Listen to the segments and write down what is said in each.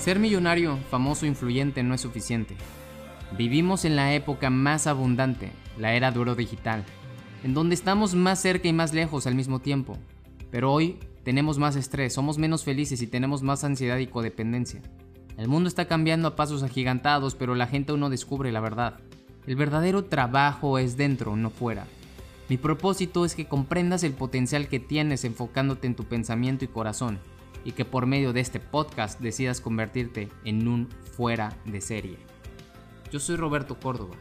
Ser millonario, famoso, influyente no es suficiente. Vivimos en la época más abundante, la era de oro digital, en donde estamos más cerca y más lejos al mismo tiempo. Pero hoy tenemos más estrés, somos menos felices y tenemos más ansiedad y codependencia. El mundo está cambiando a pasos agigantados, pero la gente aún no descubre la verdad. El verdadero trabajo es dentro, no fuera. Mi propósito es que comprendas el potencial que tienes enfocándote en tu pensamiento y corazón y que por medio de este podcast decidas convertirte en un fuera de serie. Yo soy Roberto Córdoba,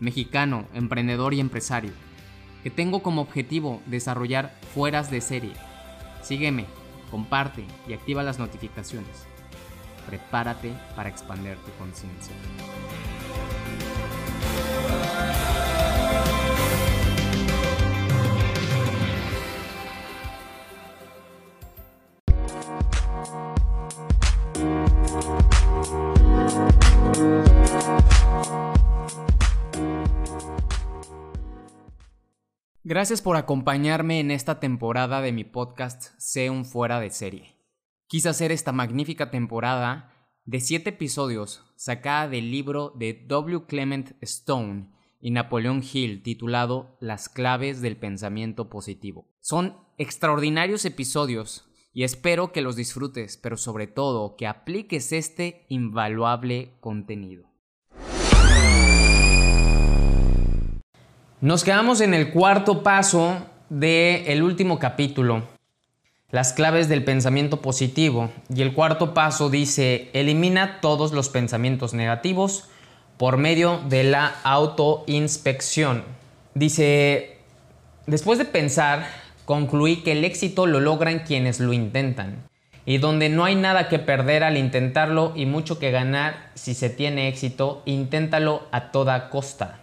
mexicano, emprendedor y empresario, que tengo como objetivo desarrollar fueras de serie. Sígueme, comparte y activa las notificaciones. Prepárate para expandir tu conciencia. Gracias por acompañarme en esta temporada de mi podcast Sé un fuera de serie. Quise hacer esta magnífica temporada de siete episodios sacada del libro de W. Clement Stone y Napoleon Hill titulado Las claves del pensamiento positivo. Son extraordinarios episodios y espero que los disfrutes, pero sobre todo que apliques este invaluable contenido. Nos quedamos en el cuarto paso del el último capítulo, las claves del pensamiento positivo. Y el cuarto paso dice, elimina todos los pensamientos negativos por medio de la autoinspección. Dice, después de pensar, concluí que el éxito lo logran quienes lo intentan. Y donde no hay nada que perder al intentarlo y mucho que ganar si se tiene éxito, inténtalo a toda costa.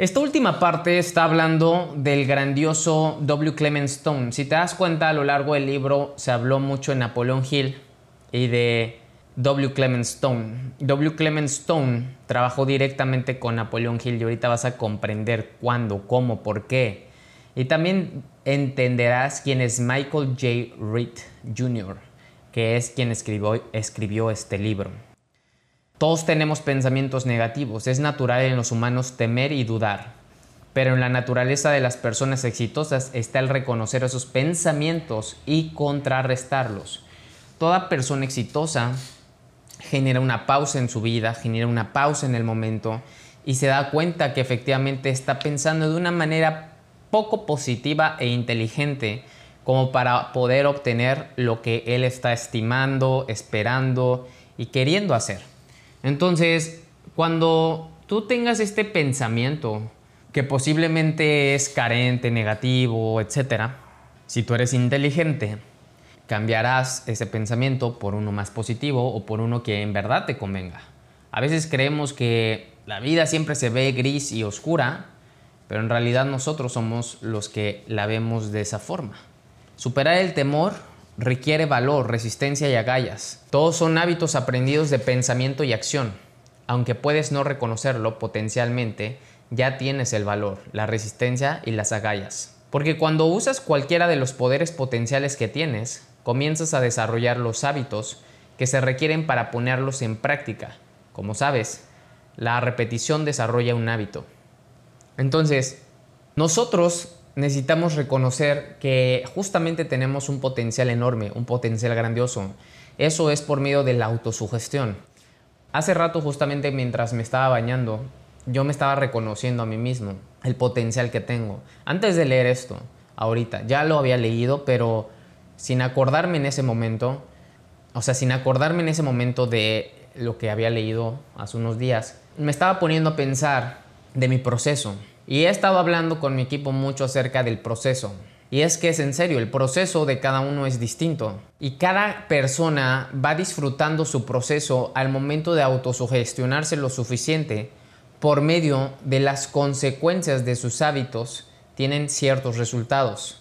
Esta última parte está hablando del grandioso W. Clement Stone. Si te das cuenta, a lo largo del libro se habló mucho de Napoleon Hill y de W. Clement Stone. W. Clement Stone trabajó directamente con Napoleon Hill y ahorita vas a comprender cuándo, cómo, por qué. Y también entenderás quién es Michael J. Reed Jr., que es quien escribió, escribió este libro. Todos tenemos pensamientos negativos, es natural en los humanos temer y dudar, pero en la naturaleza de las personas exitosas está el reconocer esos pensamientos y contrarrestarlos. Toda persona exitosa genera una pausa en su vida, genera una pausa en el momento y se da cuenta que efectivamente está pensando de una manera poco positiva e inteligente como para poder obtener lo que él está estimando, esperando y queriendo hacer. Entonces, cuando tú tengas este pensamiento que posiblemente es carente, negativo, etc., si tú eres inteligente, cambiarás ese pensamiento por uno más positivo o por uno que en verdad te convenga. A veces creemos que la vida siempre se ve gris y oscura, pero en realidad nosotros somos los que la vemos de esa forma. Superar el temor requiere valor, resistencia y agallas. Todos son hábitos aprendidos de pensamiento y acción. Aunque puedes no reconocerlo potencialmente, ya tienes el valor, la resistencia y las agallas. Porque cuando usas cualquiera de los poderes potenciales que tienes, comienzas a desarrollar los hábitos que se requieren para ponerlos en práctica. Como sabes, la repetición desarrolla un hábito. Entonces, nosotros necesitamos reconocer que justamente tenemos un potencial enorme, un potencial grandioso. Eso es por medio de la autosugestión. Hace rato justamente mientras me estaba bañando, yo me estaba reconociendo a mí mismo el potencial que tengo. Antes de leer esto, ahorita, ya lo había leído, pero sin acordarme en ese momento, o sea, sin acordarme en ese momento de lo que había leído hace unos días, me estaba poniendo a pensar de mi proceso, y he estado hablando con mi equipo mucho acerca del proceso. Y es que es en serio, el proceso de cada uno es distinto. Y cada persona va disfrutando su proceso al momento de autosugestionarse lo suficiente por medio de las consecuencias de sus hábitos tienen ciertos resultados.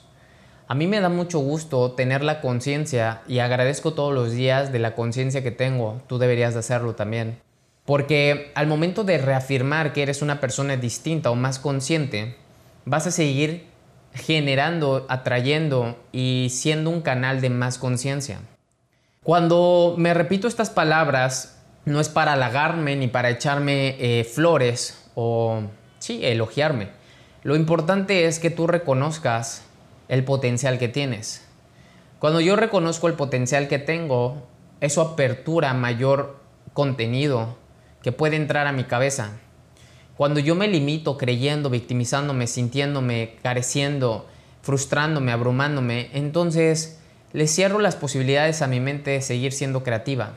A mí me da mucho gusto tener la conciencia y agradezco todos los días de la conciencia que tengo. Tú deberías de hacerlo también porque al momento de reafirmar que eres una persona distinta o más consciente, vas a seguir generando, atrayendo y siendo un canal de más conciencia. Cuando me repito estas palabras, no es para halagarme ni para echarme eh, flores o, sí, elogiarme. Lo importante es que tú reconozcas el potencial que tienes. Cuando yo reconozco el potencial que tengo, eso apertura mayor contenido que puede entrar a mi cabeza. Cuando yo me limito creyendo, victimizándome, sintiéndome, careciendo, frustrándome, abrumándome, entonces le cierro las posibilidades a mi mente de seguir siendo creativa.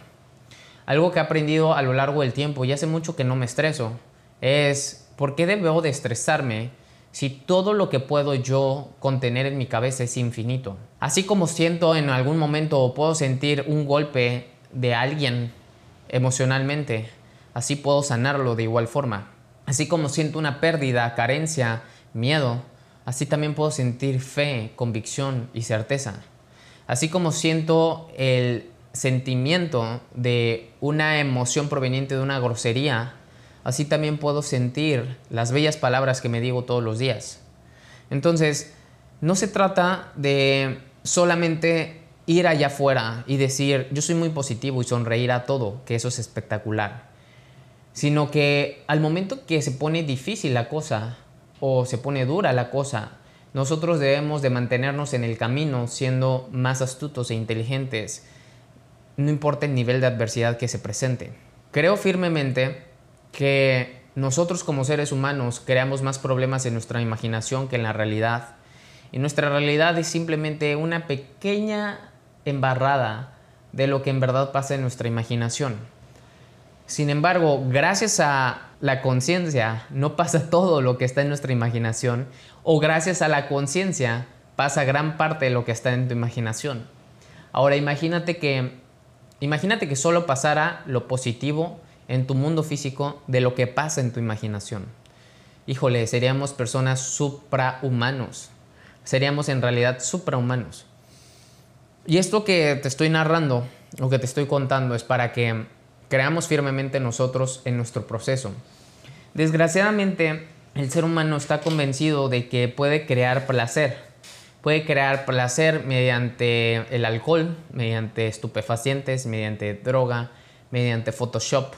Algo que he aprendido a lo largo del tiempo y hace mucho que no me estreso es ¿por qué debo de estresarme si todo lo que puedo yo contener en mi cabeza es infinito? Así como siento en algún momento o puedo sentir un golpe de alguien emocionalmente, así puedo sanarlo de igual forma. Así como siento una pérdida, carencia, miedo, así también puedo sentir fe, convicción y certeza. Así como siento el sentimiento de una emoción proveniente de una grosería, así también puedo sentir las bellas palabras que me digo todos los días. Entonces, no se trata de solamente ir allá afuera y decir, yo soy muy positivo y sonreír a todo, que eso es espectacular sino que al momento que se pone difícil la cosa o se pone dura la cosa, nosotros debemos de mantenernos en el camino siendo más astutos e inteligentes, no importa el nivel de adversidad que se presente. Creo firmemente que nosotros como seres humanos creamos más problemas en nuestra imaginación que en la realidad. Y nuestra realidad es simplemente una pequeña embarrada de lo que en verdad pasa en nuestra imaginación. Sin embargo, gracias a la conciencia no pasa todo lo que está en nuestra imaginación o gracias a la conciencia pasa gran parte de lo que está en tu imaginación. Ahora imagínate que imagínate que solo pasara lo positivo en tu mundo físico de lo que pasa en tu imaginación. Híjole, seríamos personas suprahumanos. Seríamos en realidad suprahumanos. Y esto que te estoy narrando, lo que te estoy contando es para que creamos firmemente nosotros en nuestro proceso. Desgraciadamente, el ser humano está convencido de que puede crear placer. Puede crear placer mediante el alcohol, mediante estupefacientes, mediante droga, mediante Photoshop,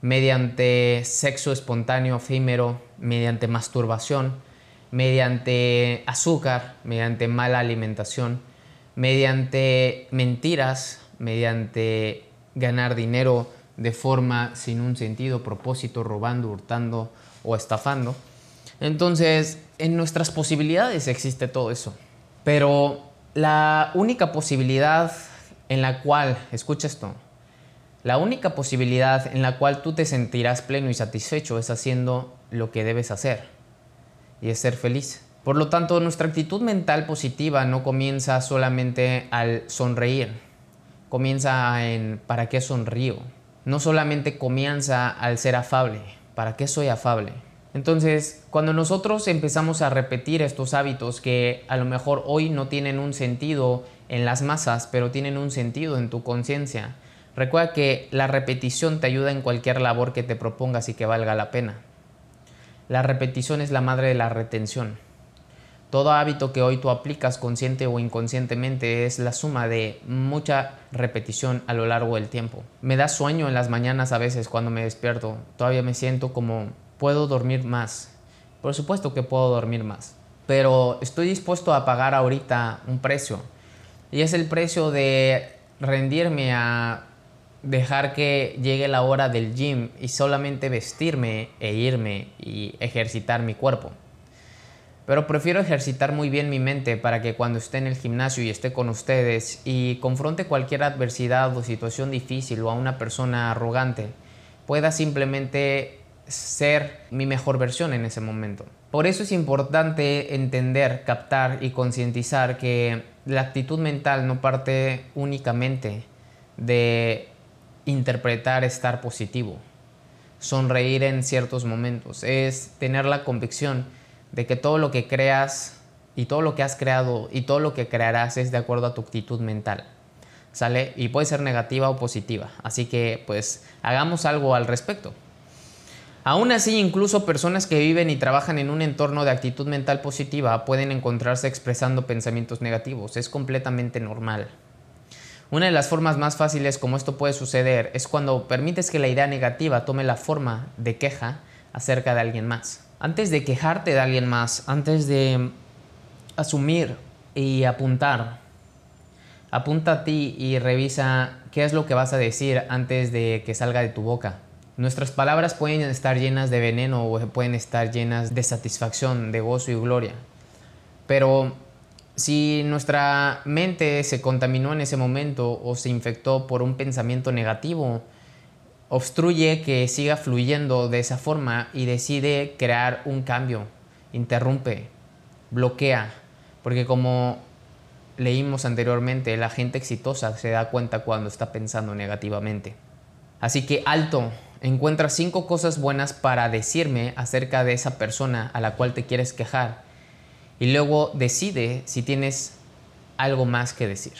mediante sexo espontáneo efímero, mediante masturbación, mediante azúcar, mediante mala alimentación, mediante mentiras, mediante ganar dinero de forma sin un sentido, propósito, robando, hurtando o estafando. Entonces, en nuestras posibilidades existe todo eso. Pero la única posibilidad en la cual, escucha esto, la única posibilidad en la cual tú te sentirás pleno y satisfecho es haciendo lo que debes hacer y es ser feliz. Por lo tanto, nuestra actitud mental positiva no comienza solamente al sonreír, comienza en ¿para qué sonrío? No solamente comienza al ser afable. ¿Para qué soy afable? Entonces, cuando nosotros empezamos a repetir estos hábitos que a lo mejor hoy no tienen un sentido en las masas, pero tienen un sentido en tu conciencia, recuerda que la repetición te ayuda en cualquier labor que te propongas y que valga la pena. La repetición es la madre de la retención. Todo hábito que hoy tú aplicas consciente o inconscientemente es la suma de mucha repetición a lo largo del tiempo. Me da sueño en las mañanas a veces cuando me despierto. Todavía me siento como puedo dormir más. Por supuesto que puedo dormir más. Pero estoy dispuesto a pagar ahorita un precio. Y es el precio de rendirme a dejar que llegue la hora del gym y solamente vestirme e irme y ejercitar mi cuerpo. Pero prefiero ejercitar muy bien mi mente para que cuando esté en el gimnasio y esté con ustedes y confronte cualquier adversidad o situación difícil o a una persona arrogante, pueda simplemente ser mi mejor versión en ese momento. Por eso es importante entender, captar y concientizar que la actitud mental no parte únicamente de interpretar estar positivo, sonreír en ciertos momentos, es tener la convicción de que todo lo que creas y todo lo que has creado y todo lo que crearás es de acuerdo a tu actitud mental. ¿Sale? Y puede ser negativa o positiva. Así que pues hagamos algo al respecto. Aún así, incluso personas que viven y trabajan en un entorno de actitud mental positiva pueden encontrarse expresando pensamientos negativos. Es completamente normal. Una de las formas más fáciles como esto puede suceder es cuando permites que la idea negativa tome la forma de queja acerca de alguien más. Antes de quejarte de alguien más, antes de asumir y apuntar, apunta a ti y revisa qué es lo que vas a decir antes de que salga de tu boca. Nuestras palabras pueden estar llenas de veneno o pueden estar llenas de satisfacción, de gozo y gloria. Pero si nuestra mente se contaminó en ese momento o se infectó por un pensamiento negativo, obstruye que siga fluyendo de esa forma y decide crear un cambio, interrumpe, bloquea, porque como leímos anteriormente, la gente exitosa se da cuenta cuando está pensando negativamente. Así que alto, encuentra cinco cosas buenas para decirme acerca de esa persona a la cual te quieres quejar y luego decide si tienes algo más que decir.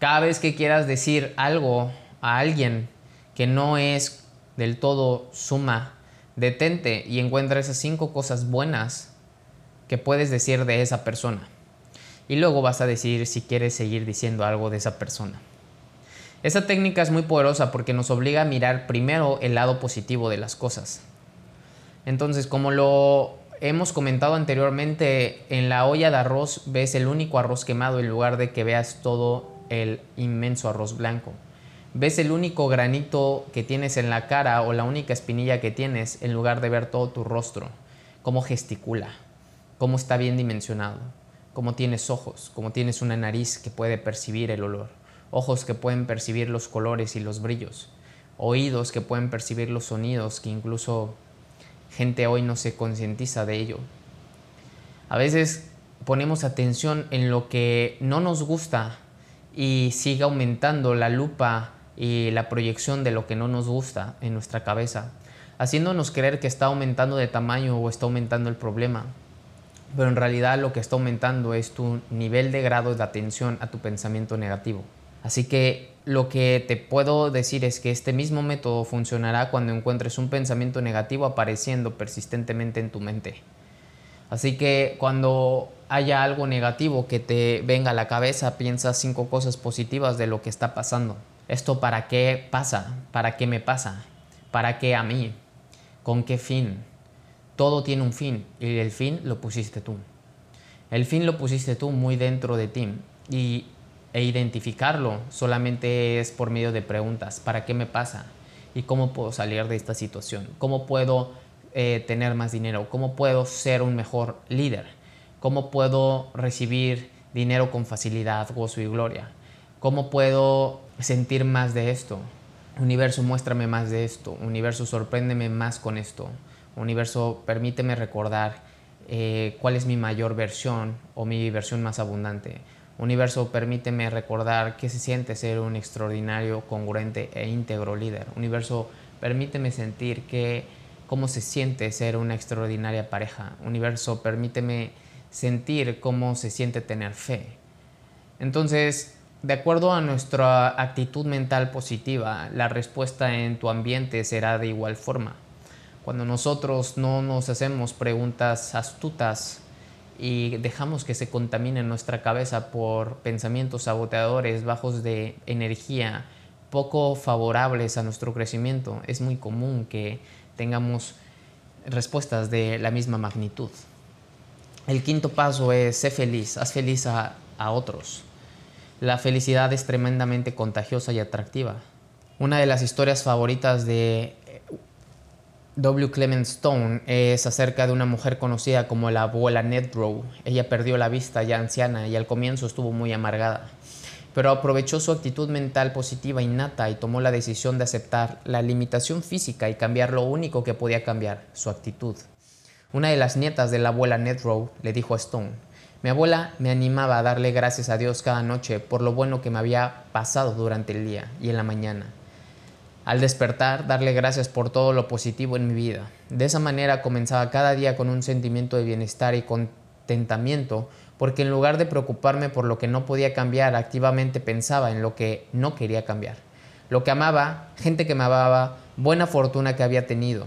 Cada vez que quieras decir algo a alguien que no es del todo suma, detente y encuentra esas cinco cosas buenas que puedes decir de esa persona. Y luego vas a decidir si quieres seguir diciendo algo de esa persona. Esta técnica es muy poderosa porque nos obliga a mirar primero el lado positivo de las cosas. Entonces, como lo hemos comentado anteriormente, en la olla de arroz ves el único arroz quemado en lugar de que veas todo el inmenso arroz blanco. Ves el único granito que tienes en la cara o la única espinilla que tienes en lugar de ver todo tu rostro, cómo gesticula, cómo está bien dimensionado, cómo tienes ojos, cómo tienes una nariz que puede percibir el olor, ojos que pueden percibir los colores y los brillos, oídos que pueden percibir los sonidos que incluso gente hoy no se concientiza de ello. A veces ponemos atención en lo que no nos gusta y sigue aumentando la lupa y la proyección de lo que no nos gusta en nuestra cabeza, haciéndonos creer que está aumentando de tamaño o está aumentando el problema. Pero en realidad lo que está aumentando es tu nivel de grado de atención a tu pensamiento negativo. Así que lo que te puedo decir es que este mismo método funcionará cuando encuentres un pensamiento negativo apareciendo persistentemente en tu mente. Así que cuando haya algo negativo que te venga a la cabeza, piensa cinco cosas positivas de lo que está pasando. ¿Esto para qué pasa? ¿Para qué me pasa? ¿Para qué a mí? ¿Con qué fin? Todo tiene un fin y el fin lo pusiste tú. El fin lo pusiste tú muy dentro de ti y e identificarlo solamente es por medio de preguntas. ¿Para qué me pasa? ¿Y cómo puedo salir de esta situación? ¿Cómo puedo eh, tener más dinero? ¿Cómo puedo ser un mejor líder? ¿Cómo puedo recibir dinero con facilidad, gozo y gloria? ¿Cómo puedo sentir más de esto? Universo, muéstrame más de esto. Universo, sorpréndeme más con esto. Universo, permíteme recordar eh, cuál es mi mayor versión o mi versión más abundante. Universo, permíteme recordar qué se siente ser un extraordinario, congruente e íntegro líder. Universo, permíteme sentir que, cómo se siente ser una extraordinaria pareja. Universo, permíteme sentir cómo se siente tener fe. Entonces, de acuerdo a nuestra actitud mental positiva, la respuesta en tu ambiente será de igual forma. Cuando nosotros no nos hacemos preguntas astutas, y dejamos que se contamine nuestra cabeza por pensamientos saboteadores, bajos de energía, poco favorables a nuestro crecimiento, es muy común que tengamos respuestas de la misma magnitud. El quinto paso es ser feliz, haz feliz a, a otros. La felicidad es tremendamente contagiosa y atractiva. Una de las historias favoritas de W. Clement Stone es acerca de una mujer conocida como la abuela Nedrow. Ella perdió la vista ya anciana y al comienzo estuvo muy amargada, pero aprovechó su actitud mental positiva innata y tomó la decisión de aceptar la limitación física y cambiar lo único que podía cambiar, su actitud. Una de las nietas de la abuela Nedrow le dijo a Stone, mi abuela me animaba a darle gracias a Dios cada noche por lo bueno que me había pasado durante el día y en la mañana al despertar, darle gracias por todo lo positivo en mi vida. De esa manera comenzaba cada día con un sentimiento de bienestar y contentamiento, porque en lugar de preocuparme por lo que no podía cambiar, activamente pensaba en lo que no quería cambiar. Lo que amaba, gente que me amaba, buena fortuna que había tenido.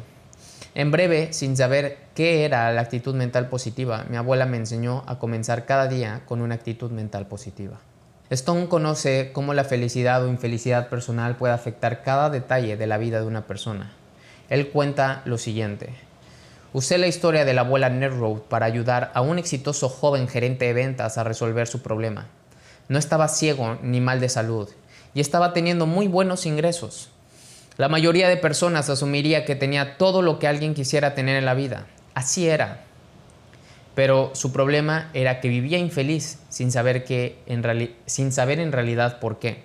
En breve, sin saber qué era la actitud mental positiva, mi abuela me enseñó a comenzar cada día con una actitud mental positiva. Stone conoce cómo la felicidad o infelicidad personal puede afectar cada detalle de la vida de una persona. Él cuenta lo siguiente. Usé la historia de la abuela Road para ayudar a un exitoso joven gerente de ventas a resolver su problema. No estaba ciego ni mal de salud y estaba teniendo muy buenos ingresos. La mayoría de personas asumiría que tenía todo lo que alguien quisiera tener en la vida. Así era. Pero su problema era que vivía infeliz sin saber, que en sin saber en realidad por qué.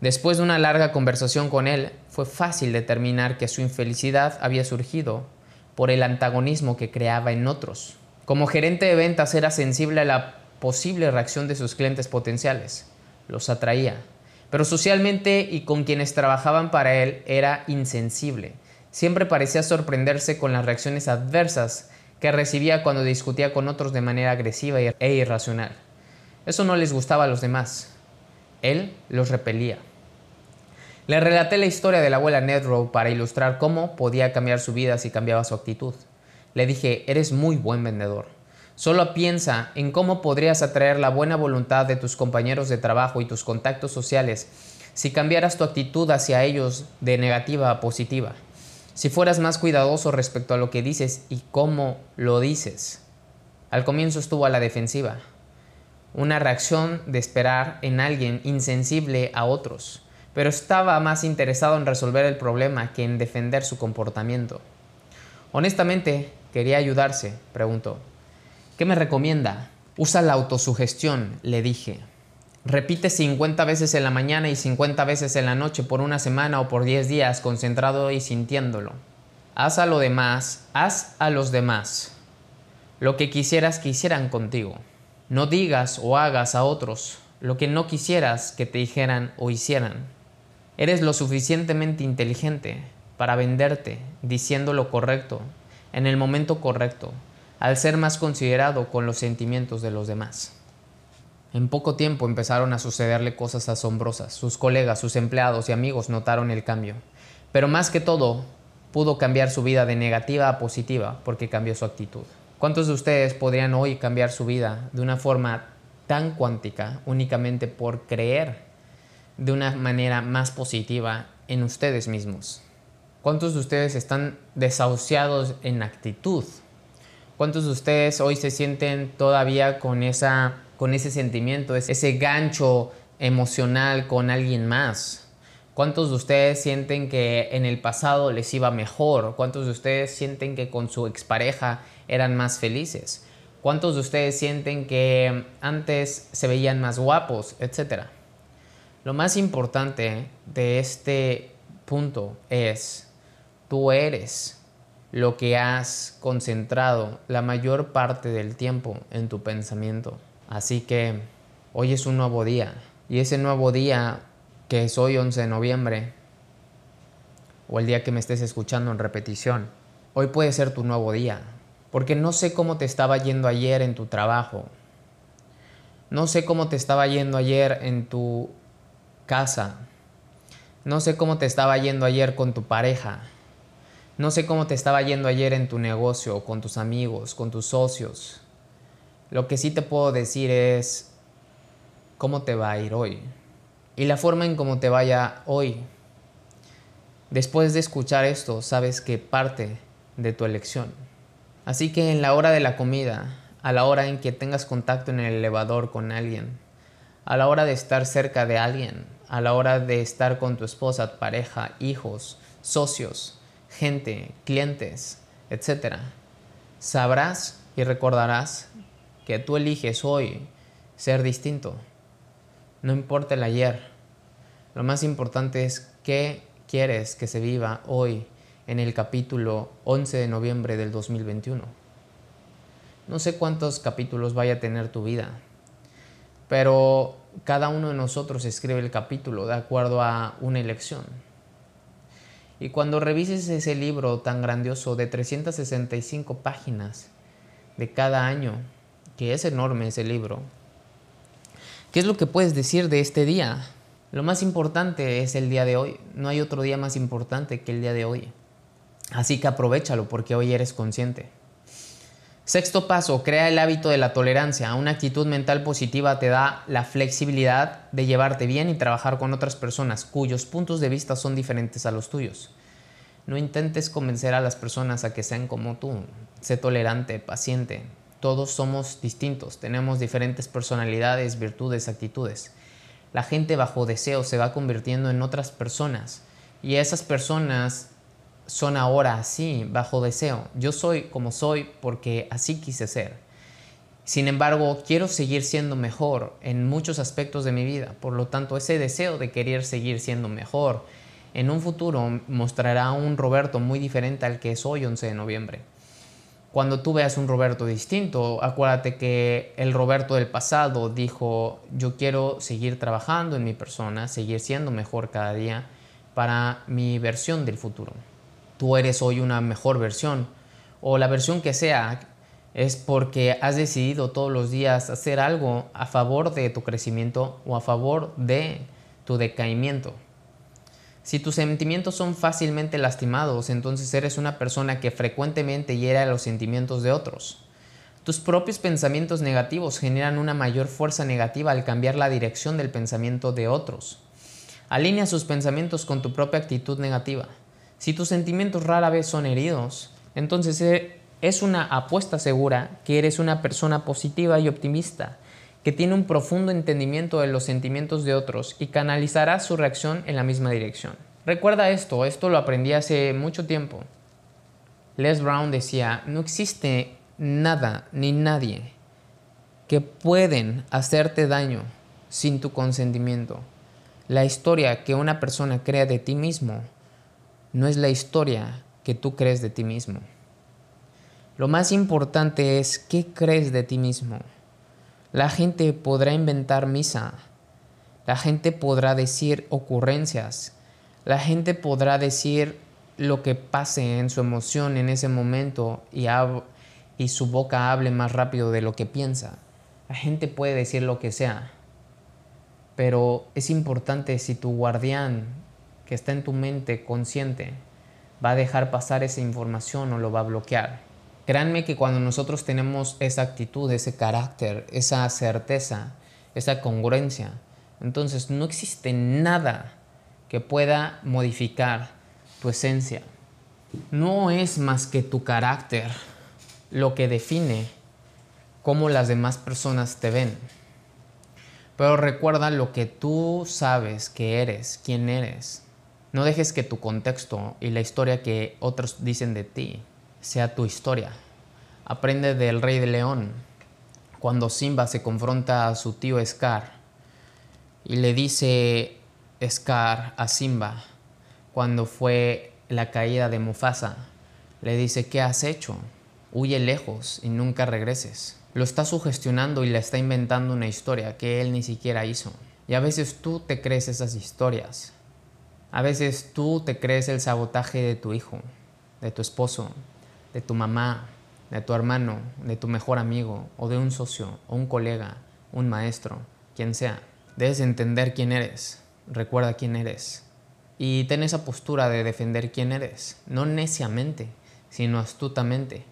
Después de una larga conversación con él, fue fácil determinar que su infelicidad había surgido por el antagonismo que creaba en otros. Como gerente de ventas era sensible a la posible reacción de sus clientes potenciales. Los atraía. Pero socialmente y con quienes trabajaban para él era insensible. Siempre parecía sorprenderse con las reacciones adversas que recibía cuando discutía con otros de manera agresiva e irracional. Eso no les gustaba a los demás. Él los repelía. Le relaté la historia de la abuela Nedrow para ilustrar cómo podía cambiar su vida si cambiaba su actitud. Le dije, eres muy buen vendedor. Solo piensa en cómo podrías atraer la buena voluntad de tus compañeros de trabajo y tus contactos sociales si cambiaras tu actitud hacia ellos de negativa a positiva si fueras más cuidadoso respecto a lo que dices y cómo lo dices. Al comienzo estuvo a la defensiva, una reacción de esperar en alguien insensible a otros, pero estaba más interesado en resolver el problema que en defender su comportamiento. Honestamente, quería ayudarse, preguntó. ¿Qué me recomienda? Usa la autosugestión, le dije. Repite 50 veces en la mañana y 50 veces en la noche por una semana o por 10 días concentrado y sintiéndolo. Haz a lo demás, haz a los demás lo que quisieras que hicieran contigo. No digas o hagas a otros lo que no quisieras que te dijeran o hicieran. Eres lo suficientemente inteligente para venderte diciendo lo correcto en el momento correcto, al ser más considerado con los sentimientos de los demás. En poco tiempo empezaron a sucederle cosas asombrosas. Sus colegas, sus empleados y amigos notaron el cambio. Pero más que todo, pudo cambiar su vida de negativa a positiva porque cambió su actitud. ¿Cuántos de ustedes podrían hoy cambiar su vida de una forma tan cuántica únicamente por creer de una manera más positiva en ustedes mismos? ¿Cuántos de ustedes están desahuciados en actitud? ¿Cuántos de ustedes hoy se sienten todavía con esa con ese sentimiento, ese gancho emocional con alguien más. ¿Cuántos de ustedes sienten que en el pasado les iba mejor? ¿Cuántos de ustedes sienten que con su expareja eran más felices? ¿Cuántos de ustedes sienten que antes se veían más guapos, etcétera? Lo más importante de este punto es, tú eres lo que has concentrado la mayor parte del tiempo en tu pensamiento. Así que hoy es un nuevo día. Y ese nuevo día, que es hoy 11 de noviembre, o el día que me estés escuchando en repetición, hoy puede ser tu nuevo día. Porque no sé cómo te estaba yendo ayer en tu trabajo. No sé cómo te estaba yendo ayer en tu casa. No sé cómo te estaba yendo ayer con tu pareja. No sé cómo te estaba yendo ayer en tu negocio, con tus amigos, con tus socios. Lo que sí te puedo decir es cómo te va a ir hoy. Y la forma en cómo te vaya hoy. Después de escuchar esto, sabes que parte de tu elección. Así que en la hora de la comida, a la hora en que tengas contacto en el elevador con alguien, a la hora de estar cerca de alguien, a la hora de estar con tu esposa, pareja, hijos, socios, gente, clientes, etc., sabrás y recordarás que tú eliges hoy ser distinto. No importa el ayer. Lo más importante es qué quieres que se viva hoy en el capítulo 11 de noviembre del 2021. No sé cuántos capítulos vaya a tener tu vida, pero cada uno de nosotros escribe el capítulo de acuerdo a una elección. Y cuando revises ese libro tan grandioso de 365 páginas de cada año, que es enorme ese libro, ¿qué es lo que puedes decir de este día? Lo más importante es el día de hoy. No hay otro día más importante que el día de hoy. Así que aprovechalo porque hoy eres consciente. Sexto paso, crea el hábito de la tolerancia. Una actitud mental positiva te da la flexibilidad de llevarte bien y trabajar con otras personas cuyos puntos de vista son diferentes a los tuyos. No intentes convencer a las personas a que sean como tú. Sé tolerante, paciente. Todos somos distintos, tenemos diferentes personalidades, virtudes, actitudes. La gente bajo deseo se va convirtiendo en otras personas y esas personas son ahora así, bajo deseo. Yo soy como soy porque así quise ser. Sin embargo, quiero seguir siendo mejor en muchos aspectos de mi vida. Por lo tanto, ese deseo de querer seguir siendo mejor en un futuro mostrará un Roberto muy diferente al que es hoy 11 de noviembre. Cuando tú veas un Roberto distinto, acuérdate que el Roberto del pasado dijo, yo quiero seguir trabajando en mi persona, seguir siendo mejor cada día para mi versión del futuro tú eres hoy una mejor versión o la versión que sea es porque has decidido todos los días hacer algo a favor de tu crecimiento o a favor de tu decaimiento. Si tus sentimientos son fácilmente lastimados, entonces eres una persona que frecuentemente hiera los sentimientos de otros. Tus propios pensamientos negativos generan una mayor fuerza negativa al cambiar la dirección del pensamiento de otros. Alinea sus pensamientos con tu propia actitud negativa. Si tus sentimientos rara vez son heridos, entonces eh, es una apuesta segura que eres una persona positiva y optimista, que tiene un profundo entendimiento de los sentimientos de otros y canalizará su reacción en la misma dirección. Recuerda esto, esto lo aprendí hace mucho tiempo. Les Brown decía, no existe nada ni nadie que pueden hacerte daño sin tu consentimiento. La historia que una persona crea de ti mismo no es la historia que tú crees de ti mismo. Lo más importante es qué crees de ti mismo. La gente podrá inventar misa, la gente podrá decir ocurrencias, la gente podrá decir lo que pase en su emoción en ese momento y, su boca hable más rápido de lo que piensa. La gente puede decir lo que sea, pero es importante si tu guardián que está en tu mente consciente va a dejar pasar esa información o lo va a bloquear. Créanme que cuando nosotros tenemos esa actitud, ese carácter, esa certeza, esa congruencia, entonces no existe nada que pueda modificar tu esencia. No es más que tu carácter lo que define cómo las demás personas te ven. Pero recuerda lo que tú sabes que eres, quién eres. No dejes que tu contexto y la historia que otros dicen de ti sea tu historia. Aprende del rey de león. Cuando Simba se confronta a su tío Scar y le dice Scar a Simba cuando fue la caída de Mufasa, le dice, ¿qué has hecho? Huye lejos y nunca regreses. Lo está sugestionando y le está inventando una historia que él ni siquiera hizo. Y a veces tú te crees esas historias a veces tú te crees el sabotaje de tu hijo, de tu esposo, de tu mamá, de tu hermano, de tu mejor amigo, o de un socio, o un colega, un maestro, quien sea. Debes entender quién eres, recuerda quién eres. Y ten esa postura de defender quién eres, no neciamente, sino astutamente,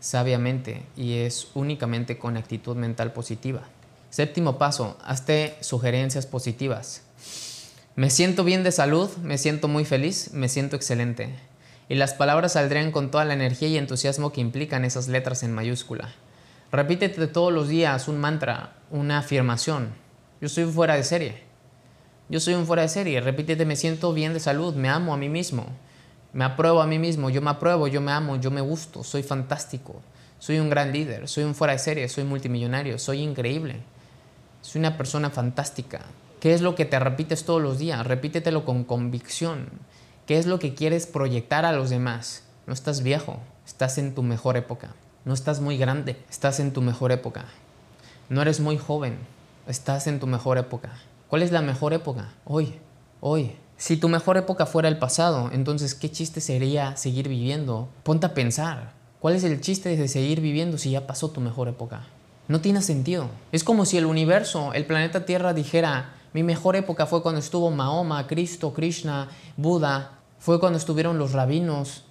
sabiamente, y es únicamente con actitud mental positiva. Séptimo paso, hazte sugerencias positivas. Me siento bien de salud, me siento muy feliz, me siento excelente. Y las palabras saldrían con toda la energía y entusiasmo que implican esas letras en mayúscula. Repítete todos los días un mantra, una afirmación. Yo soy un fuera de serie. Yo soy un fuera de serie. Repítete, me siento bien de salud, me amo a mí mismo. Me apruebo a mí mismo, yo me apruebo, yo me amo, yo me gusto, soy fantástico. Soy un gran líder, soy un fuera de serie, soy multimillonario, soy increíble. Soy una persona fantástica. ¿Qué es lo que te repites todos los días? Repítetelo con convicción. ¿Qué es lo que quieres proyectar a los demás? No estás viejo, estás en tu mejor época. No estás muy grande, estás en tu mejor época. No eres muy joven, estás en tu mejor época. ¿Cuál es la mejor época? Hoy, hoy. Si tu mejor época fuera el pasado, entonces ¿qué chiste sería seguir viviendo? Ponte a pensar. ¿Cuál es el chiste de seguir viviendo si ya pasó tu mejor época? No tiene sentido. Es como si el universo, el planeta Tierra dijera, mi mejor época fue cuando estuvo Mahoma, Cristo, Krishna, Buda. Fue cuando estuvieron los rabinos.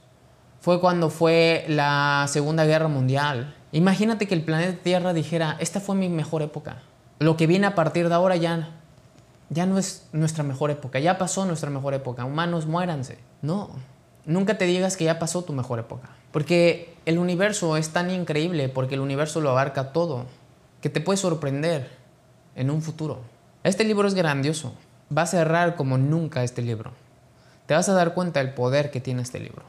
Fue cuando fue la Segunda Guerra Mundial. Imagínate que el planeta Tierra dijera, esta fue mi mejor época. Lo que viene a partir de ahora ya, ya no es nuestra mejor época, ya pasó nuestra mejor época. Humanos, muéranse. No, nunca te digas que ya pasó tu mejor época. Porque el universo es tan increíble, porque el universo lo abarca todo, que te puede sorprender en un futuro. Este libro es grandioso. Va a cerrar como nunca este libro. Te vas a dar cuenta del poder que tiene este libro.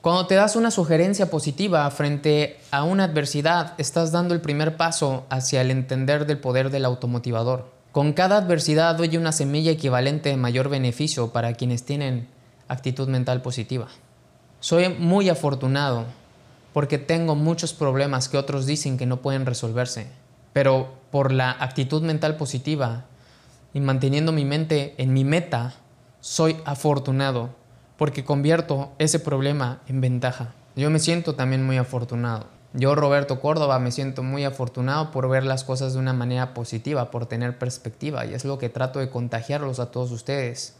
Cuando te das una sugerencia positiva frente a una adversidad, estás dando el primer paso hacia el entender del poder del automotivador. Con cada adversidad oye una semilla equivalente de mayor beneficio para quienes tienen actitud mental positiva. Soy muy afortunado porque tengo muchos problemas que otros dicen que no pueden resolverse, pero por la actitud mental positiva y manteniendo mi mente en mi meta, soy afortunado porque convierto ese problema en ventaja. Yo me siento también muy afortunado. Yo, Roberto Córdoba, me siento muy afortunado por ver las cosas de una manera positiva, por tener perspectiva, y es lo que trato de contagiarlos a todos ustedes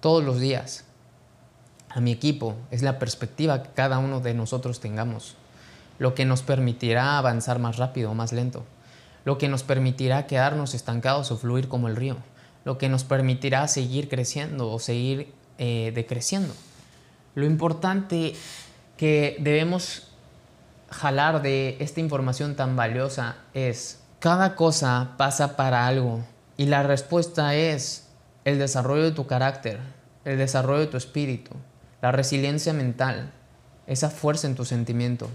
todos los días. A mi equipo es la perspectiva que cada uno de nosotros tengamos, lo que nos permitirá avanzar más rápido o más lento lo que nos permitirá quedarnos estancados o fluir como el río, lo que nos permitirá seguir creciendo o seguir eh, decreciendo. Lo importante que debemos jalar de esta información tan valiosa es, cada cosa pasa para algo y la respuesta es el desarrollo de tu carácter, el desarrollo de tu espíritu, la resiliencia mental, esa fuerza en tu sentimiento.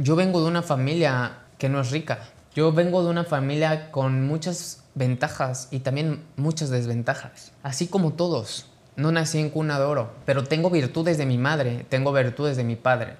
Yo vengo de una familia que no es rica, yo vengo de una familia con muchas ventajas y también muchas desventajas, así como todos. No nací en cuna de oro, pero tengo virtudes de mi madre, tengo virtudes de mi padre.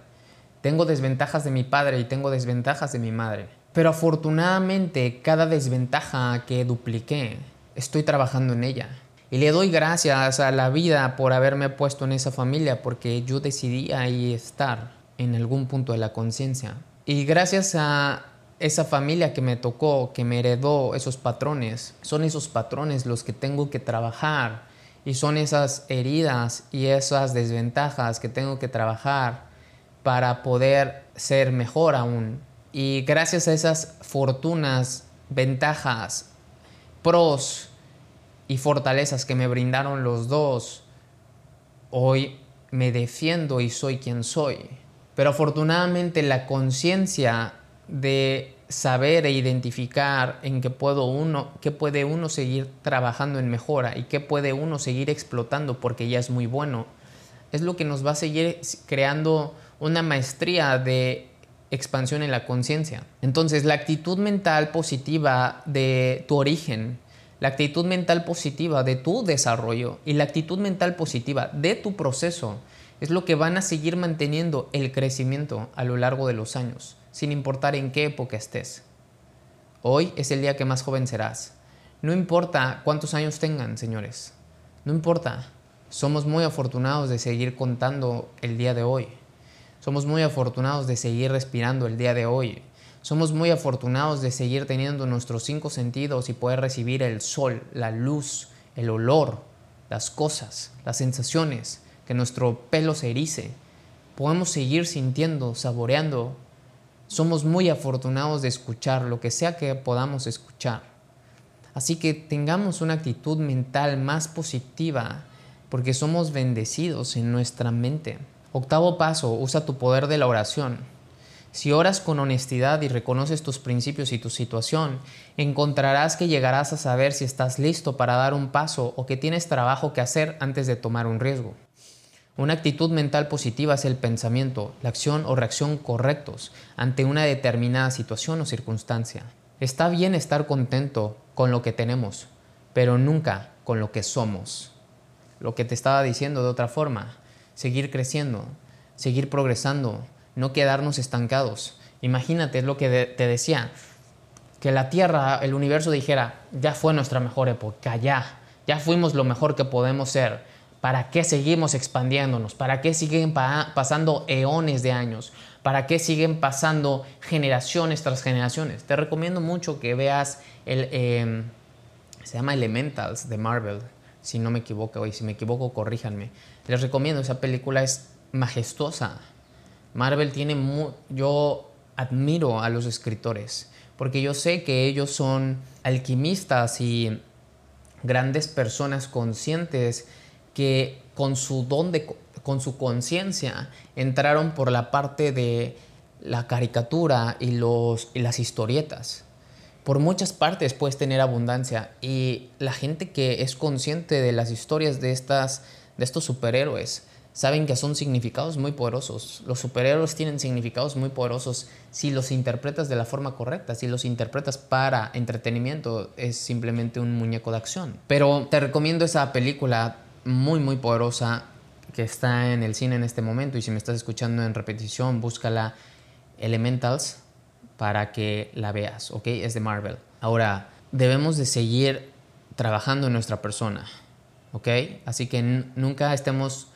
Tengo desventajas de mi padre y tengo desventajas de mi madre. Pero afortunadamente cada desventaja que dupliqué, estoy trabajando en ella. Y le doy gracias a la vida por haberme puesto en esa familia porque yo decidí ahí estar en algún punto de la conciencia. Y gracias a esa familia que me tocó, que me heredó esos patrones, son esos patrones los que tengo que trabajar y son esas heridas y esas desventajas que tengo que trabajar para poder ser mejor aún. Y gracias a esas fortunas, ventajas, pros y fortalezas que me brindaron los dos, hoy me defiendo y soy quien soy. Pero afortunadamente la conciencia de saber e identificar en qué puedo uno, qué puede uno seguir trabajando en mejora y qué puede uno seguir explotando porque ya es muy bueno, es lo que nos va a seguir creando una maestría de expansión en la conciencia. Entonces, la actitud mental positiva de tu origen, la actitud mental positiva de tu desarrollo y la actitud mental positiva de tu proceso es lo que van a seguir manteniendo el crecimiento a lo largo de los años sin importar en qué época estés. Hoy es el día que más joven serás. No importa cuántos años tengan, señores. No importa. Somos muy afortunados de seguir contando el día de hoy. Somos muy afortunados de seguir respirando el día de hoy. Somos muy afortunados de seguir teniendo nuestros cinco sentidos y poder recibir el sol, la luz, el olor, las cosas, las sensaciones, que nuestro pelo se erice. Podemos seguir sintiendo, saboreando somos muy afortunados de escuchar lo que sea que podamos escuchar. Así que tengamos una actitud mental más positiva porque somos bendecidos en nuestra mente. Octavo paso, usa tu poder de la oración. Si oras con honestidad y reconoces tus principios y tu situación, encontrarás que llegarás a saber si estás listo para dar un paso o que tienes trabajo que hacer antes de tomar un riesgo. Una actitud mental positiva es el pensamiento, la acción o reacción correctos ante una determinada situación o circunstancia. Está bien estar contento con lo que tenemos, pero nunca con lo que somos. Lo que te estaba diciendo de otra forma, seguir creciendo, seguir progresando, no quedarnos estancados. Imagínate, lo que te decía, que la Tierra, el universo dijera, ya fue nuestra mejor época, ya, ya fuimos lo mejor que podemos ser ¿Para qué seguimos expandiéndonos? ¿Para qué siguen pasando eones de años? ¿Para qué siguen pasando generaciones tras generaciones? Te recomiendo mucho que veas el... Em, se llama Elementals de Marvel, si no me equivoco, y si me equivoco, corríjanme. Les recomiendo, esa película es majestuosa. Marvel tiene... yo admiro a los escritores, porque yo sé que ellos son alquimistas y grandes personas conscientes que con su don de, con su conciencia entraron por la parte de la caricatura y, los, y las historietas. Por muchas partes puedes tener abundancia y la gente que es consciente de las historias de, estas, de estos superhéroes saben que son significados muy poderosos. Los superhéroes tienen significados muy poderosos si los interpretas de la forma correcta, si los interpretas para entretenimiento, es simplemente un muñeco de acción. Pero te recomiendo esa película muy muy poderosa que está en el cine en este momento y si me estás escuchando en repetición, búscala Elementals para que la veas, ¿ok? Es de Marvel. Ahora, debemos de seguir trabajando en nuestra persona, ¿ok? Así que nunca estemos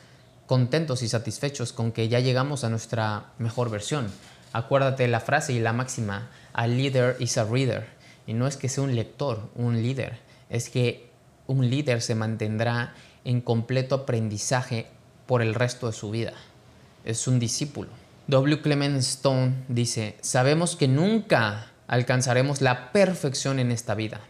contentos y satisfechos con que ya llegamos a nuestra mejor versión. Acuérdate la frase y la máxima, a leader is a reader. Y no es que sea un lector, un líder, es que un líder se mantendrá en completo aprendizaje por el resto de su vida. Es un discípulo. W. Clement Stone dice, sabemos que nunca alcanzaremos la perfección en esta vida,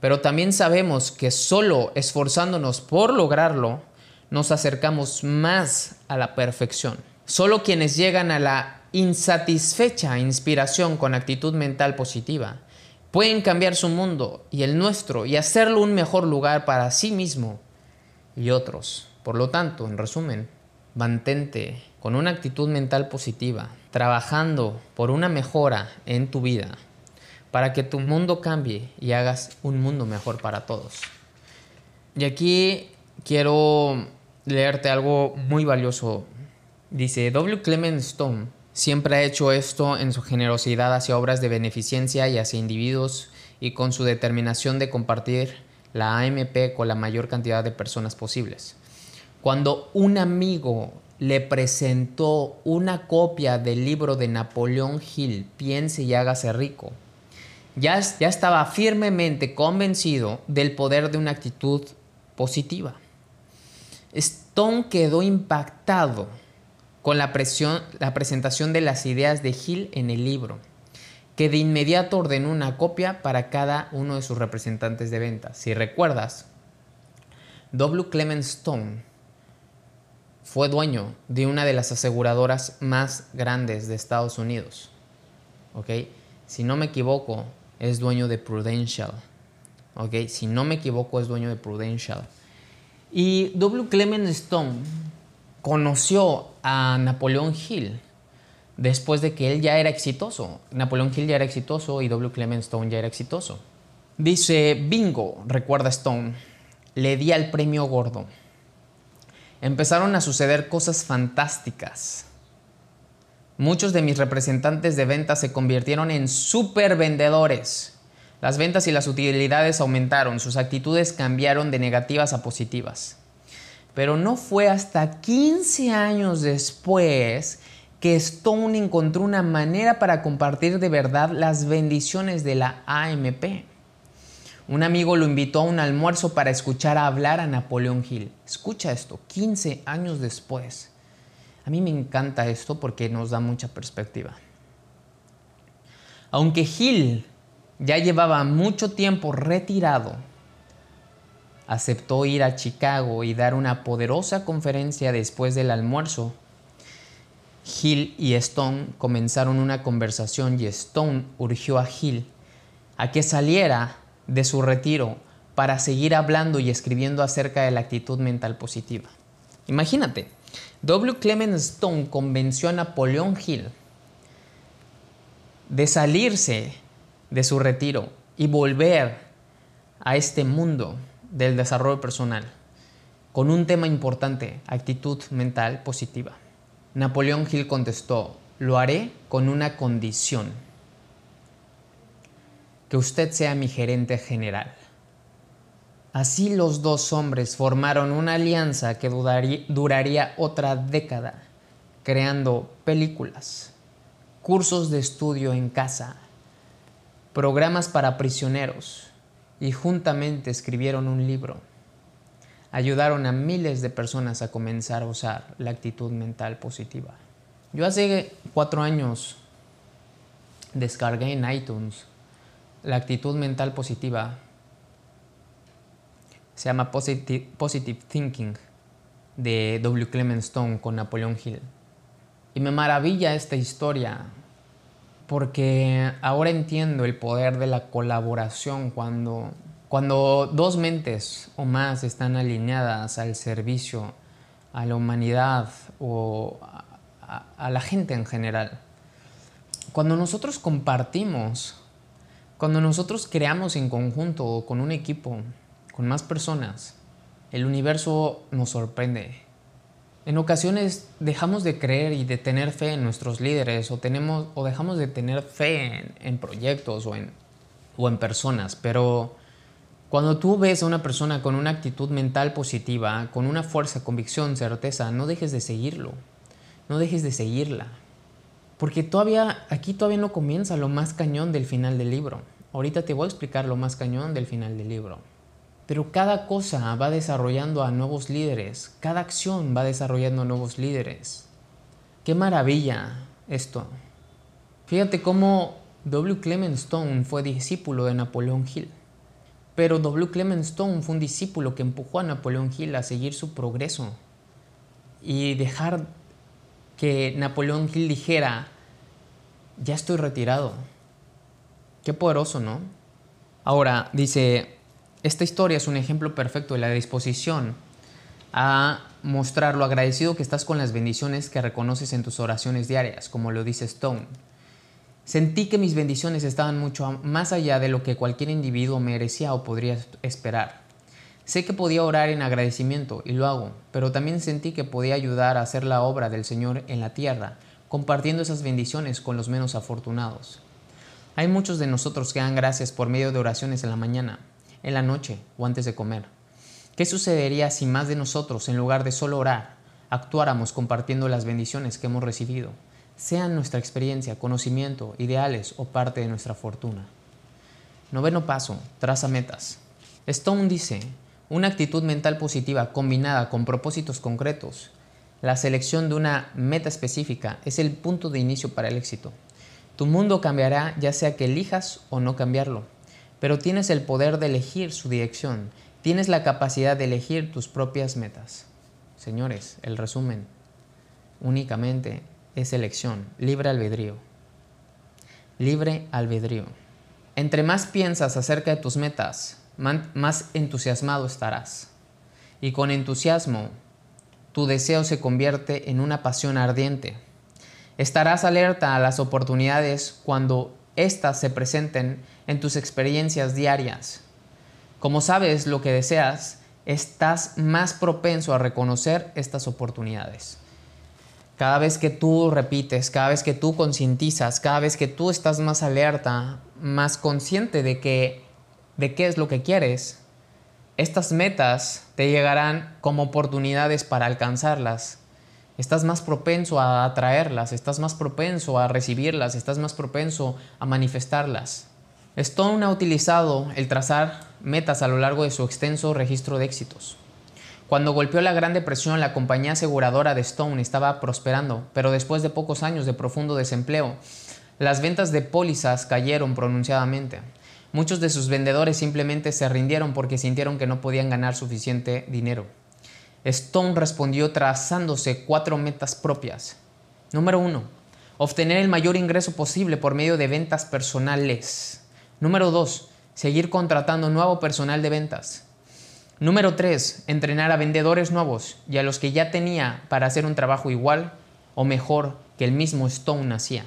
pero también sabemos que solo esforzándonos por lograrlo, nos acercamos más a la perfección. Solo quienes llegan a la insatisfecha inspiración con actitud mental positiva pueden cambiar su mundo y el nuestro y hacerlo un mejor lugar para sí mismo y otros. Por lo tanto, en resumen, mantente con una actitud mental positiva, trabajando por una mejora en tu vida, para que tu mundo cambie y hagas un mundo mejor para todos. Y aquí quiero leerte algo muy valioso. Dice, W. Clement Stone siempre ha hecho esto en su generosidad hacia obras de beneficencia y hacia individuos y con su determinación de compartir la AMP con la mayor cantidad de personas posibles. Cuando un amigo le presentó una copia del libro de Napoleón Hill, Piense y hágase rico, ya, ya estaba firmemente convencido del poder de una actitud positiva. Stone quedó impactado con la, presión, la presentación de las ideas de Hill en el libro, que de inmediato ordenó una copia para cada uno de sus representantes de ventas. Si recuerdas, W. Clement Stone fue dueño de una de las aseguradoras más grandes de Estados Unidos. ¿Ok? Si no me equivoco, es dueño de Prudential. ¿Ok? Si no me equivoco, es dueño de Prudential. Y W. Clement Stone conoció a Napoleón Hill después de que él ya era exitoso. Napoleón Hill ya era exitoso y W. Clement Stone ya era exitoso. Dice, bingo, recuerda Stone, le di al premio gordo. Empezaron a suceder cosas fantásticas. Muchos de mis representantes de ventas se convirtieron en super vendedores. Las ventas y las utilidades aumentaron, sus actitudes cambiaron de negativas a positivas. Pero no fue hasta 15 años después que Stone encontró una manera para compartir de verdad las bendiciones de la AMP. Un amigo lo invitó a un almuerzo para escuchar hablar a Napoleón Hill. Escucha esto, 15 años después. A mí me encanta esto porque nos da mucha perspectiva. Aunque Hill ya llevaba mucho tiempo retirado, aceptó ir a Chicago y dar una poderosa conferencia después del almuerzo. Hill y Stone comenzaron una conversación y Stone urgió a Hill a que saliera de su retiro para seguir hablando y escribiendo acerca de la actitud mental positiva. Imagínate, W. Clement Stone convenció a Napoleón Hill de salirse de su retiro y volver a este mundo del desarrollo personal con un tema importante, actitud mental positiva. Napoleón Hill contestó, lo haré con una condición, que usted sea mi gerente general. Así los dos hombres formaron una alianza que duraría otra década, creando películas, cursos de estudio en casa, programas para prisioneros y juntamente escribieron un libro. Ayudaron a miles de personas a comenzar a usar la actitud mental positiva. Yo hace cuatro años descargué en iTunes la actitud mental positiva. Se llama Positive, Positive Thinking de W. Clement Stone con Napoleón Hill. Y me maravilla esta historia porque ahora entiendo el poder de la colaboración cuando, cuando dos mentes o más están alineadas al servicio a la humanidad o a, a la gente en general. Cuando nosotros compartimos, cuando nosotros creamos en conjunto con un equipo, con más personas, el universo nos sorprende. En ocasiones dejamos de creer y de tener fe en nuestros líderes o, tenemos, o dejamos de tener fe en, en proyectos o en, o en personas, pero cuando tú ves a una persona con una actitud mental positiva, con una fuerza, convicción, certeza, no dejes de seguirlo, no dejes de seguirla. Porque todavía, aquí todavía no comienza lo más cañón del final del libro. Ahorita te voy a explicar lo más cañón del final del libro. Pero cada cosa va desarrollando a nuevos líderes, cada acción va desarrollando a nuevos líderes. Qué maravilla esto. Fíjate cómo W. Clement Stone fue discípulo de Napoleón Hill. Pero W. Clement Stone fue un discípulo que empujó a Napoleón Hill a seguir su progreso y dejar que Napoleón Hill dijera, ya estoy retirado. Qué poderoso, ¿no? Ahora, dice, esta historia es un ejemplo perfecto de la disposición a mostrar lo agradecido que estás con las bendiciones que reconoces en tus oraciones diarias, como lo dice Stone. Sentí que mis bendiciones estaban mucho más allá de lo que cualquier individuo merecía o podría esperar. Sé que podía orar en agradecimiento y lo hago, pero también sentí que podía ayudar a hacer la obra del Señor en la tierra, compartiendo esas bendiciones con los menos afortunados. Hay muchos de nosotros que dan gracias por medio de oraciones en la mañana, en la noche o antes de comer? ¿Qué sucedería si más de nosotros, en lugar de solo orar, actuáramos compartiendo las bendiciones que hemos recibido, sean nuestra experiencia, conocimiento, ideales o parte de nuestra fortuna? Noveno paso, traza metas. Stone dice, una actitud mental positiva combinada con propósitos concretos. La selección de una meta específica es el punto de inicio para el éxito. Tu mundo cambiará ya sea que elijas o no cambiarlo pero tienes el poder de elegir su dirección, tienes la capacidad de elegir tus propias metas. Señores, el resumen únicamente es elección, libre albedrío. Libre albedrío. Entre más piensas acerca de tus metas, más entusiasmado estarás. Y con entusiasmo, tu deseo se convierte en una pasión ardiente. Estarás alerta a las oportunidades cuando éstas se presenten en tus experiencias diarias. Como sabes lo que deseas, estás más propenso a reconocer estas oportunidades. Cada vez que tú repites, cada vez que tú concientizas, cada vez que tú estás más alerta, más consciente de que de qué es lo que quieres, estas metas te llegarán como oportunidades para alcanzarlas. Estás más propenso a atraerlas, estás más propenso a recibirlas, estás más propenso a manifestarlas. Stone ha utilizado el trazar metas a lo largo de su extenso registro de éxitos. Cuando golpeó la Gran Depresión, la compañía aseguradora de Stone estaba prosperando, pero después de pocos años de profundo desempleo, las ventas de pólizas cayeron pronunciadamente. Muchos de sus vendedores simplemente se rindieron porque sintieron que no podían ganar suficiente dinero. Stone respondió trazándose cuatro metas propias. Número uno, obtener el mayor ingreso posible por medio de ventas personales. Número 2. Seguir contratando nuevo personal de ventas. Número 3. Entrenar a vendedores nuevos y a los que ya tenía para hacer un trabajo igual o mejor que el mismo Stone hacía.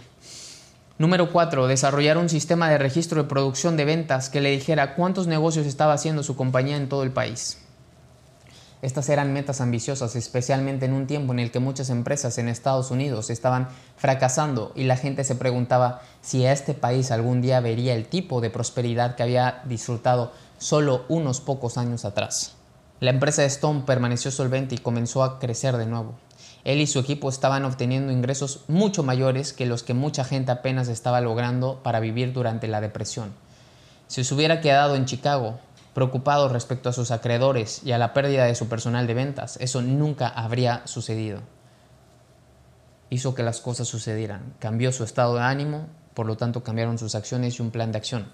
Número 4. Desarrollar un sistema de registro de producción de ventas que le dijera cuántos negocios estaba haciendo su compañía en todo el país. Estas eran metas ambiciosas, especialmente en un tiempo en el que muchas empresas en Estados Unidos estaban fracasando y la gente se preguntaba si este país algún día vería el tipo de prosperidad que había disfrutado solo unos pocos años atrás. La empresa de Stone permaneció solvente y comenzó a crecer de nuevo. Él y su equipo estaban obteniendo ingresos mucho mayores que los que mucha gente apenas estaba logrando para vivir durante la depresión. Si se hubiera quedado en Chicago, preocupado respecto a sus acreedores y a la pérdida de su personal de ventas. Eso nunca habría sucedido. Hizo que las cosas sucedieran, cambió su estado de ánimo por lo tanto cambiaron sus acciones y un plan de acción.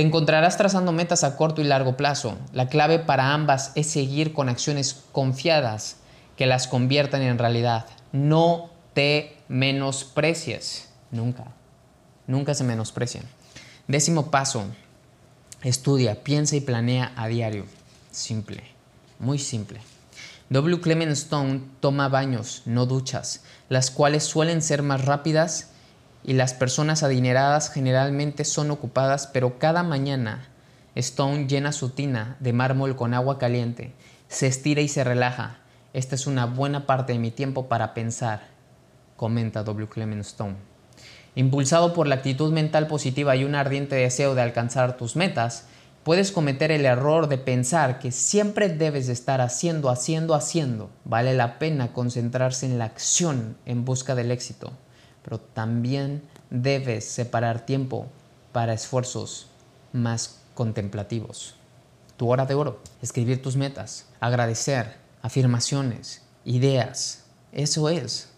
Te encontrarás trazando metas a corto y largo plazo. La clave para ambas es seguir con acciones confiadas que las conviertan en realidad. No te menosprecies. Nunca. Nunca se menosprecian. Décimo paso. Estudia, piensa y planea a diario. Simple. Muy simple. W. Clement Stone toma baños, no duchas, las cuales suelen ser más rápidas y las personas adineradas generalmente son ocupadas, pero cada mañana Stone llena su tina de mármol con agua caliente, se estira y se relaja. Esta es una buena parte de mi tiempo para pensar, comenta W. Clement Stone. Impulsado por la actitud mental positiva y un ardiente deseo de alcanzar tus metas, puedes cometer el error de pensar que siempre debes estar haciendo, haciendo, haciendo. Vale la pena concentrarse en la acción en busca del éxito pero también debes separar tiempo para esfuerzos más contemplativos. Tu hora de oro, escribir tus metas, agradecer, afirmaciones, ideas. Eso es.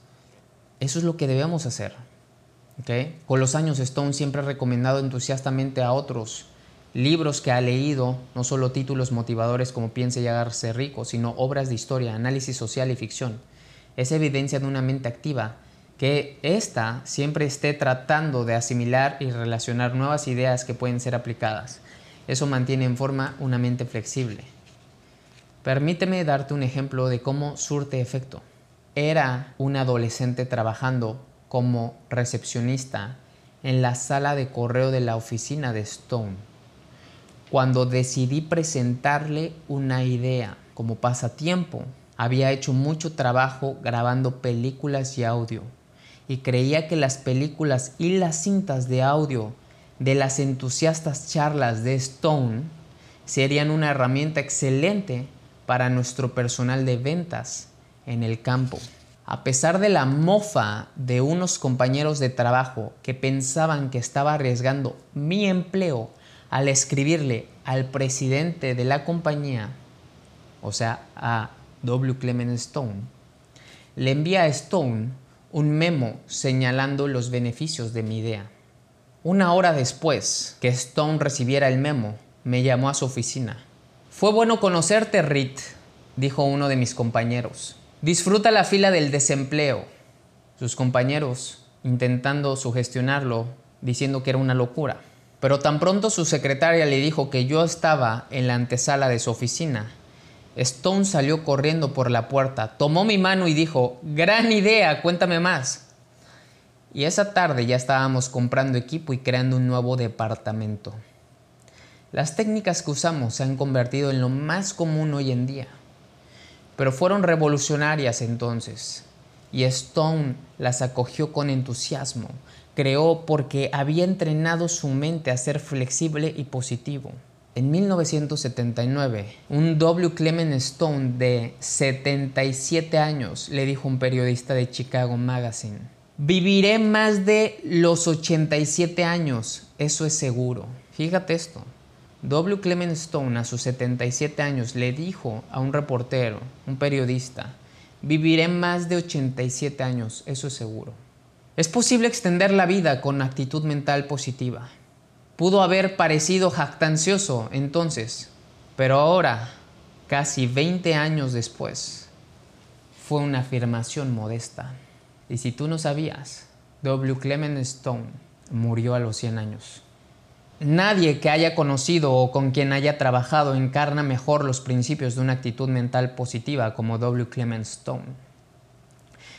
Eso es lo que debemos hacer. Con los años, Stone siempre ha recomendado entusiastamente a otros libros que ha leído, no solo títulos motivadores como Piense y hágase rico, sino obras de historia, análisis social y ficción. Es evidencia de una mente activa que ésta siempre esté tratando de asimilar y relacionar nuevas ideas que pueden ser aplicadas. Eso mantiene en forma una mente flexible. Permíteme darte un ejemplo de cómo surte efecto. Era un adolescente trabajando como recepcionista en la sala de correo de la oficina de Stone cuando decidí presentarle una idea como pasatiempo. Había hecho mucho trabajo grabando películas y audio y creía que las películas y las cintas de audio de las entusiastas charlas de Stone serían una herramienta excelente para nuestro personal de ventas en el campo. A pesar de la mofa de unos compañeros de trabajo que pensaban que estaba arriesgando mi empleo al escribirle al presidente de la compañía, o sea, a W. Clement Stone, le envía a Stone un memo señalando los beneficios de mi idea. Una hora después que Stone recibiera el memo, me llamó a su oficina. Fue bueno conocerte, Reed, dijo uno de mis compañeros. Disfruta la fila del desempleo. Sus compañeros, intentando sugestionarlo, diciendo que era una locura. Pero tan pronto su secretaria le dijo que yo estaba en la antesala de su oficina, Stone salió corriendo por la puerta, tomó mi mano y dijo, gran idea, cuéntame más. Y esa tarde ya estábamos comprando equipo y creando un nuevo departamento. Las técnicas que usamos se han convertido en lo más común hoy en día, pero fueron revolucionarias entonces. Y Stone las acogió con entusiasmo, creó porque había entrenado su mente a ser flexible y positivo. En 1979, un W. Clement Stone de 77 años le dijo a un periodista de Chicago Magazine, viviré más de los 87 años, eso es seguro. Fíjate esto, W. Clement Stone a sus 77 años le dijo a un reportero, un periodista, viviré más de 87 años, eso es seguro. Es posible extender la vida con actitud mental positiva. Pudo haber parecido jactancioso entonces, pero ahora, casi 20 años después, fue una afirmación modesta. Y si tú no sabías, W. Clement Stone murió a los 100 años. Nadie que haya conocido o con quien haya trabajado encarna mejor los principios de una actitud mental positiva como W. Clement Stone.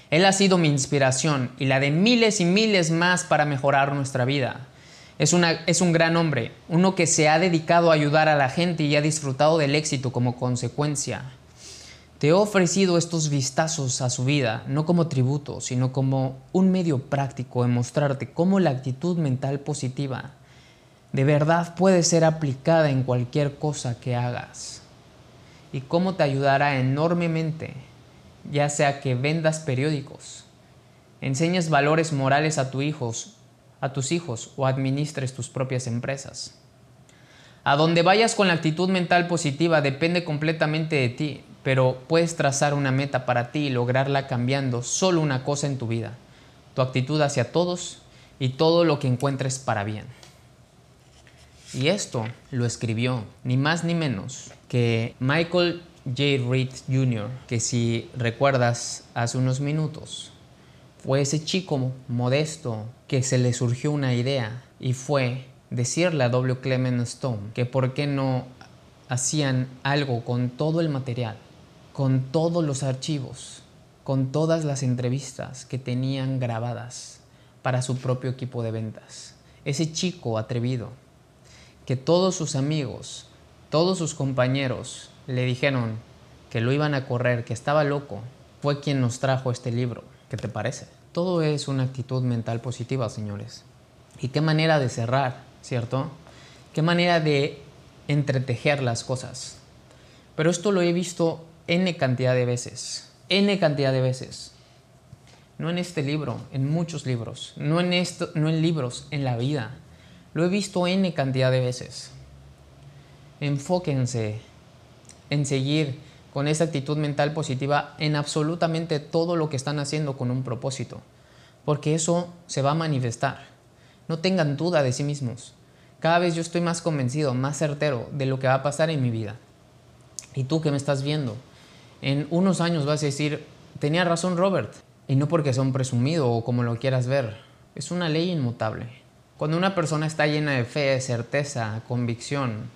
Él ha sido mi inspiración y la de miles y miles más para mejorar nuestra vida. Es, un gran hombre, uno que se ha dedicado a ayudar a la gente y ha disfrutado del éxito como consecuencia. Te he ofrecido estos vistazos a su vida, no como tributo, sino como un medio práctico de mostrarte cómo la actitud mental positiva de verdad puede ser aplicada en cualquier cosa que hagas y cómo te ayudará enormemente, ya sea que vendas periódicos, enseñes valores morales a tus hijos a tus hijos o administres tus propias empresas. A donde vayas con la actitud mental positiva depende completamente de ti, pero puedes trazar una meta para ti y lograrla cambiando solo una cosa en tu vida, tu actitud hacia todos y todo lo que encuentres para bien. Y esto lo escribió ni más ni menos que Michael J. Reed Jr., que si recuerdas hace unos minutos, fue ese chico modesto que se le surgió una idea y fue decirle a W. Clement Stone que por qué no hacían algo con todo el material, con todos los archivos, con todas las entrevistas que tenían grabadas para su propio equipo de ventas. Ese chico atrevido que todos sus amigos, todos sus compañeros le dijeron que lo iban a correr, que estaba loco, fue quien nos trajo este libro. ¿Qué te parece? Todo es una actitud mental positiva, señores. Y qué manera de cerrar, ¿cierto? Qué manera de entretejer las cosas. Pero esto lo he visto N cantidad de veces. N cantidad de veces. No en este libro, en muchos libros. No en, esto, no en libros, en la vida. Lo he visto N cantidad de veces. Enfóquense en seguir con esa actitud mental positiva en absolutamente todo lo que están haciendo con un propósito, porque eso se va a manifestar. No tengan duda de sí mismos. Cada vez yo estoy más convencido, más certero de lo que va a pasar en mi vida. Y tú que me estás viendo, en unos años vas a decir, tenía razón Robert, y no porque sea un presumido o como lo quieras ver, es una ley inmutable. Cuando una persona está llena de fe, certeza, convicción,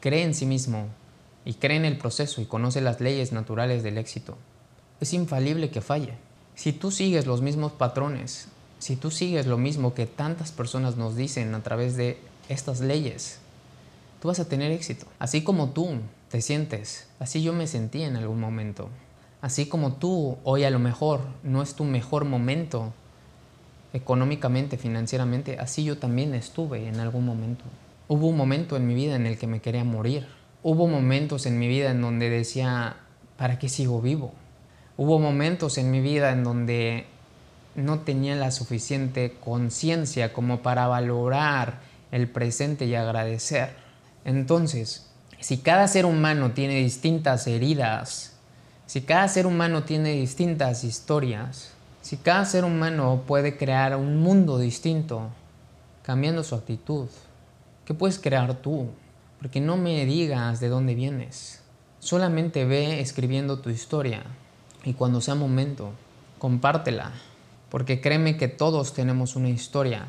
cree en sí mismo y cree en el proceso y conoce las leyes naturales del éxito, es infalible que falle. Si tú sigues los mismos patrones, si tú sigues lo mismo que tantas personas nos dicen a través de estas leyes, tú vas a tener éxito. Así como tú te sientes, así yo me sentí en algún momento. Así como tú hoy a lo mejor no es tu mejor momento económicamente, financieramente, así yo también estuve en algún momento. Hubo un momento en mi vida en el que me quería morir. Hubo momentos en mi vida en donde decía, ¿para qué sigo vivo? Hubo momentos en mi vida en donde no tenía la suficiente conciencia como para valorar el presente y agradecer. Entonces, si cada ser humano tiene distintas heridas, si cada ser humano tiene distintas historias, si cada ser humano puede crear un mundo distinto, cambiando su actitud, ¿qué puedes crear tú? Porque no me digas de dónde vienes. Solamente ve escribiendo tu historia y cuando sea momento, compártela. Porque créeme que todos tenemos una historia.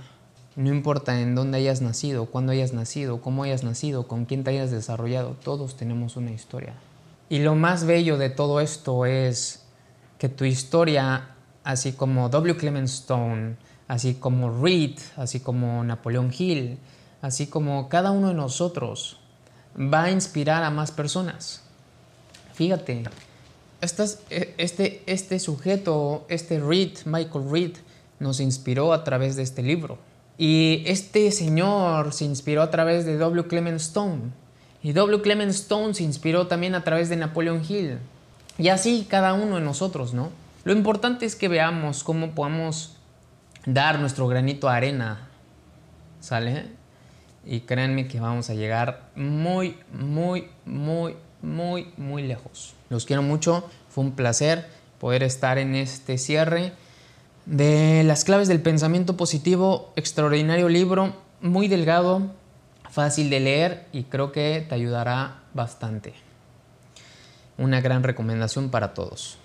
No importa en dónde hayas nacido, cuándo hayas nacido, cómo hayas nacido, con quién te hayas desarrollado, todos tenemos una historia. Y lo más bello de todo esto es que tu historia así como W. Clement Stone, así como Reed, así como Napoleón Hill, así como cada uno de nosotros, va a inspirar a más personas. Fíjate, e, este, este sujeto, este Reed, Michael Reed, nos inspiró a través de este libro. Y este señor se inspiró a través de W. Clement Stone. Y W. Clement Stone se inspiró también a través de Napoleon Hill. Y así cada uno de nosotros, ¿no? Lo importante es que veamos cómo podemos dar nuestro granito de arena, ¿sale? Y créanme que vamos a llegar muy, muy, muy, muy, muy lejos. Los quiero mucho, fue un placer poder estar en este cierre de las claves del pensamiento positivo, extraordinario libro, muy delgado, fácil de leer y creo que te ayudará bastante. Una gran recomendación para todos.